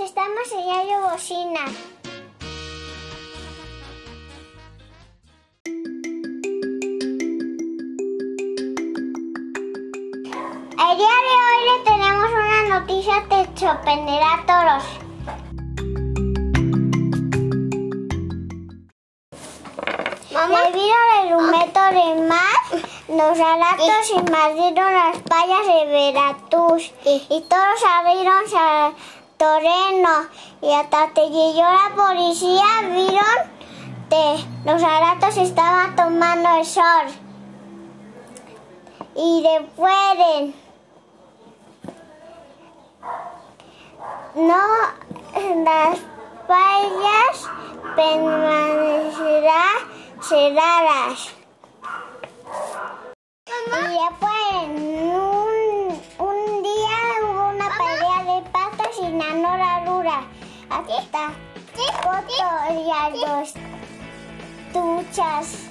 Estamos en Radio Bocina. El día de hoy le tenemos una noticia que sorprenderá a todos. Debido al aumento de mar, los alatos invadieron las playas de Veracruz y todos salieron terreno y hasta que llegó la policía vieron que los alatos estaban tomando el sol. Y después no las playas permanecerán cerradas. Y después ganó la lura. Aquí está. Foto y a los tuchas.